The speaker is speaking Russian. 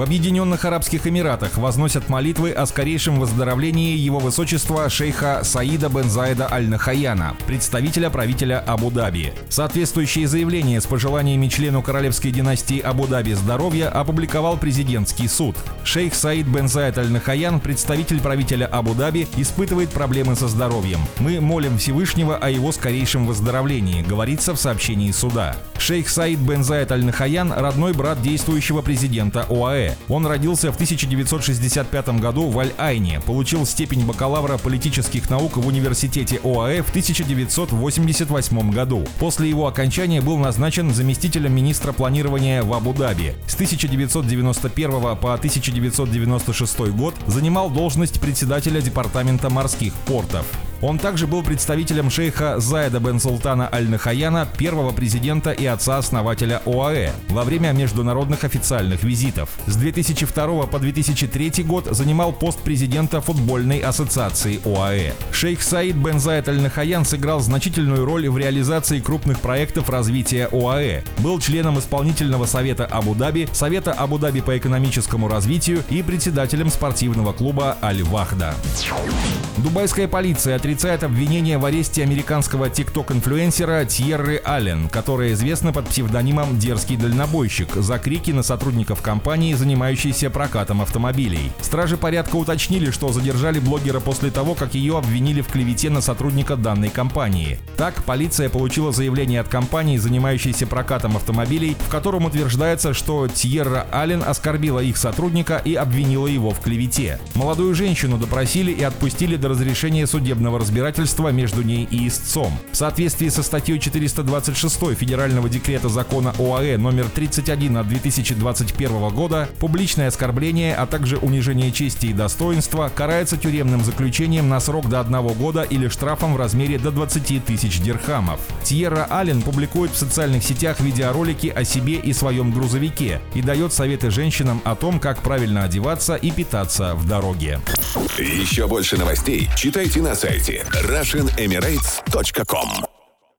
В Объединенных Арабских Эмиратах возносят молитвы о скорейшем выздоровлении его высочества шейха Саида бен Заида Аль-Нахаяна, представителя правителя Абу-Даби. Соответствующее заявление с пожеланиями члену королевской династии Абу-Даби здоровья опубликовал президентский суд. Шейх Саид бен Заид Аль-Нахаян, представитель правителя Абу-Даби, испытывает проблемы со здоровьем. Мы молим Всевышнего о его скорейшем выздоровлении, говорится в сообщении суда. Шейх Саид бен Заид Аль-Нахаян – родной брат действующего президента ОАЭ. Он родился в 1965 году в Аль-Айне, получил степень бакалавра политических наук в университете ОАЭ в 1988 году. После его окончания был назначен заместителем министра планирования в Абу-Даби. С 1991 по 1996 год занимал должность председателя департамента морских портов. Он также был представителем шейха Заида бен Султана Аль-Нахаяна, первого президента и отца-основателя ОАЭ, во время международных официальных визитов. С 2002 по 2003 год занимал пост президента футбольной ассоциации ОАЭ. Шейх Саид бен Заид Аль-Нахаян сыграл значительную роль в реализации крупных проектов развития ОАЭ. Был членом исполнительного совета Абу-Даби, совета Абу-Даби по экономическому развитию и председателем спортивного клуба Аль-Вахда. Дубайская полиция отрицает обвинение в аресте американского тикток-инфлюенсера Тьерры Аллен, которая известна под псевдонимом «Дерзкий дальнобойщик» за крики на сотрудников компании, занимающейся прокатом автомобилей. Стражи порядка уточнили, что задержали блогера после того, как ее обвинили в клевете на сотрудника данной компании. Так, полиция получила заявление от компании, занимающейся прокатом автомобилей, в котором утверждается, что Тьерра Аллен оскорбила их сотрудника и обвинила его в клевете. Молодую женщину допросили и отпустили до разрешения судебного разбирательства между ней и истцом. В соответствии со статьей 426 Федерального декрета закона ОАЭ номер 31 от 2021 года, публичное оскорбление, а также унижение чести и достоинства карается тюремным заключением на срок до одного года или штрафом в размере до 20 тысяч дирхамов. Тьерра Аллен публикует в социальных сетях видеоролики о себе и своем грузовике и дает советы женщинам о том, как правильно одеваться и питаться в дороге. Еще больше новостей читайте на сайте RussianEmirates.com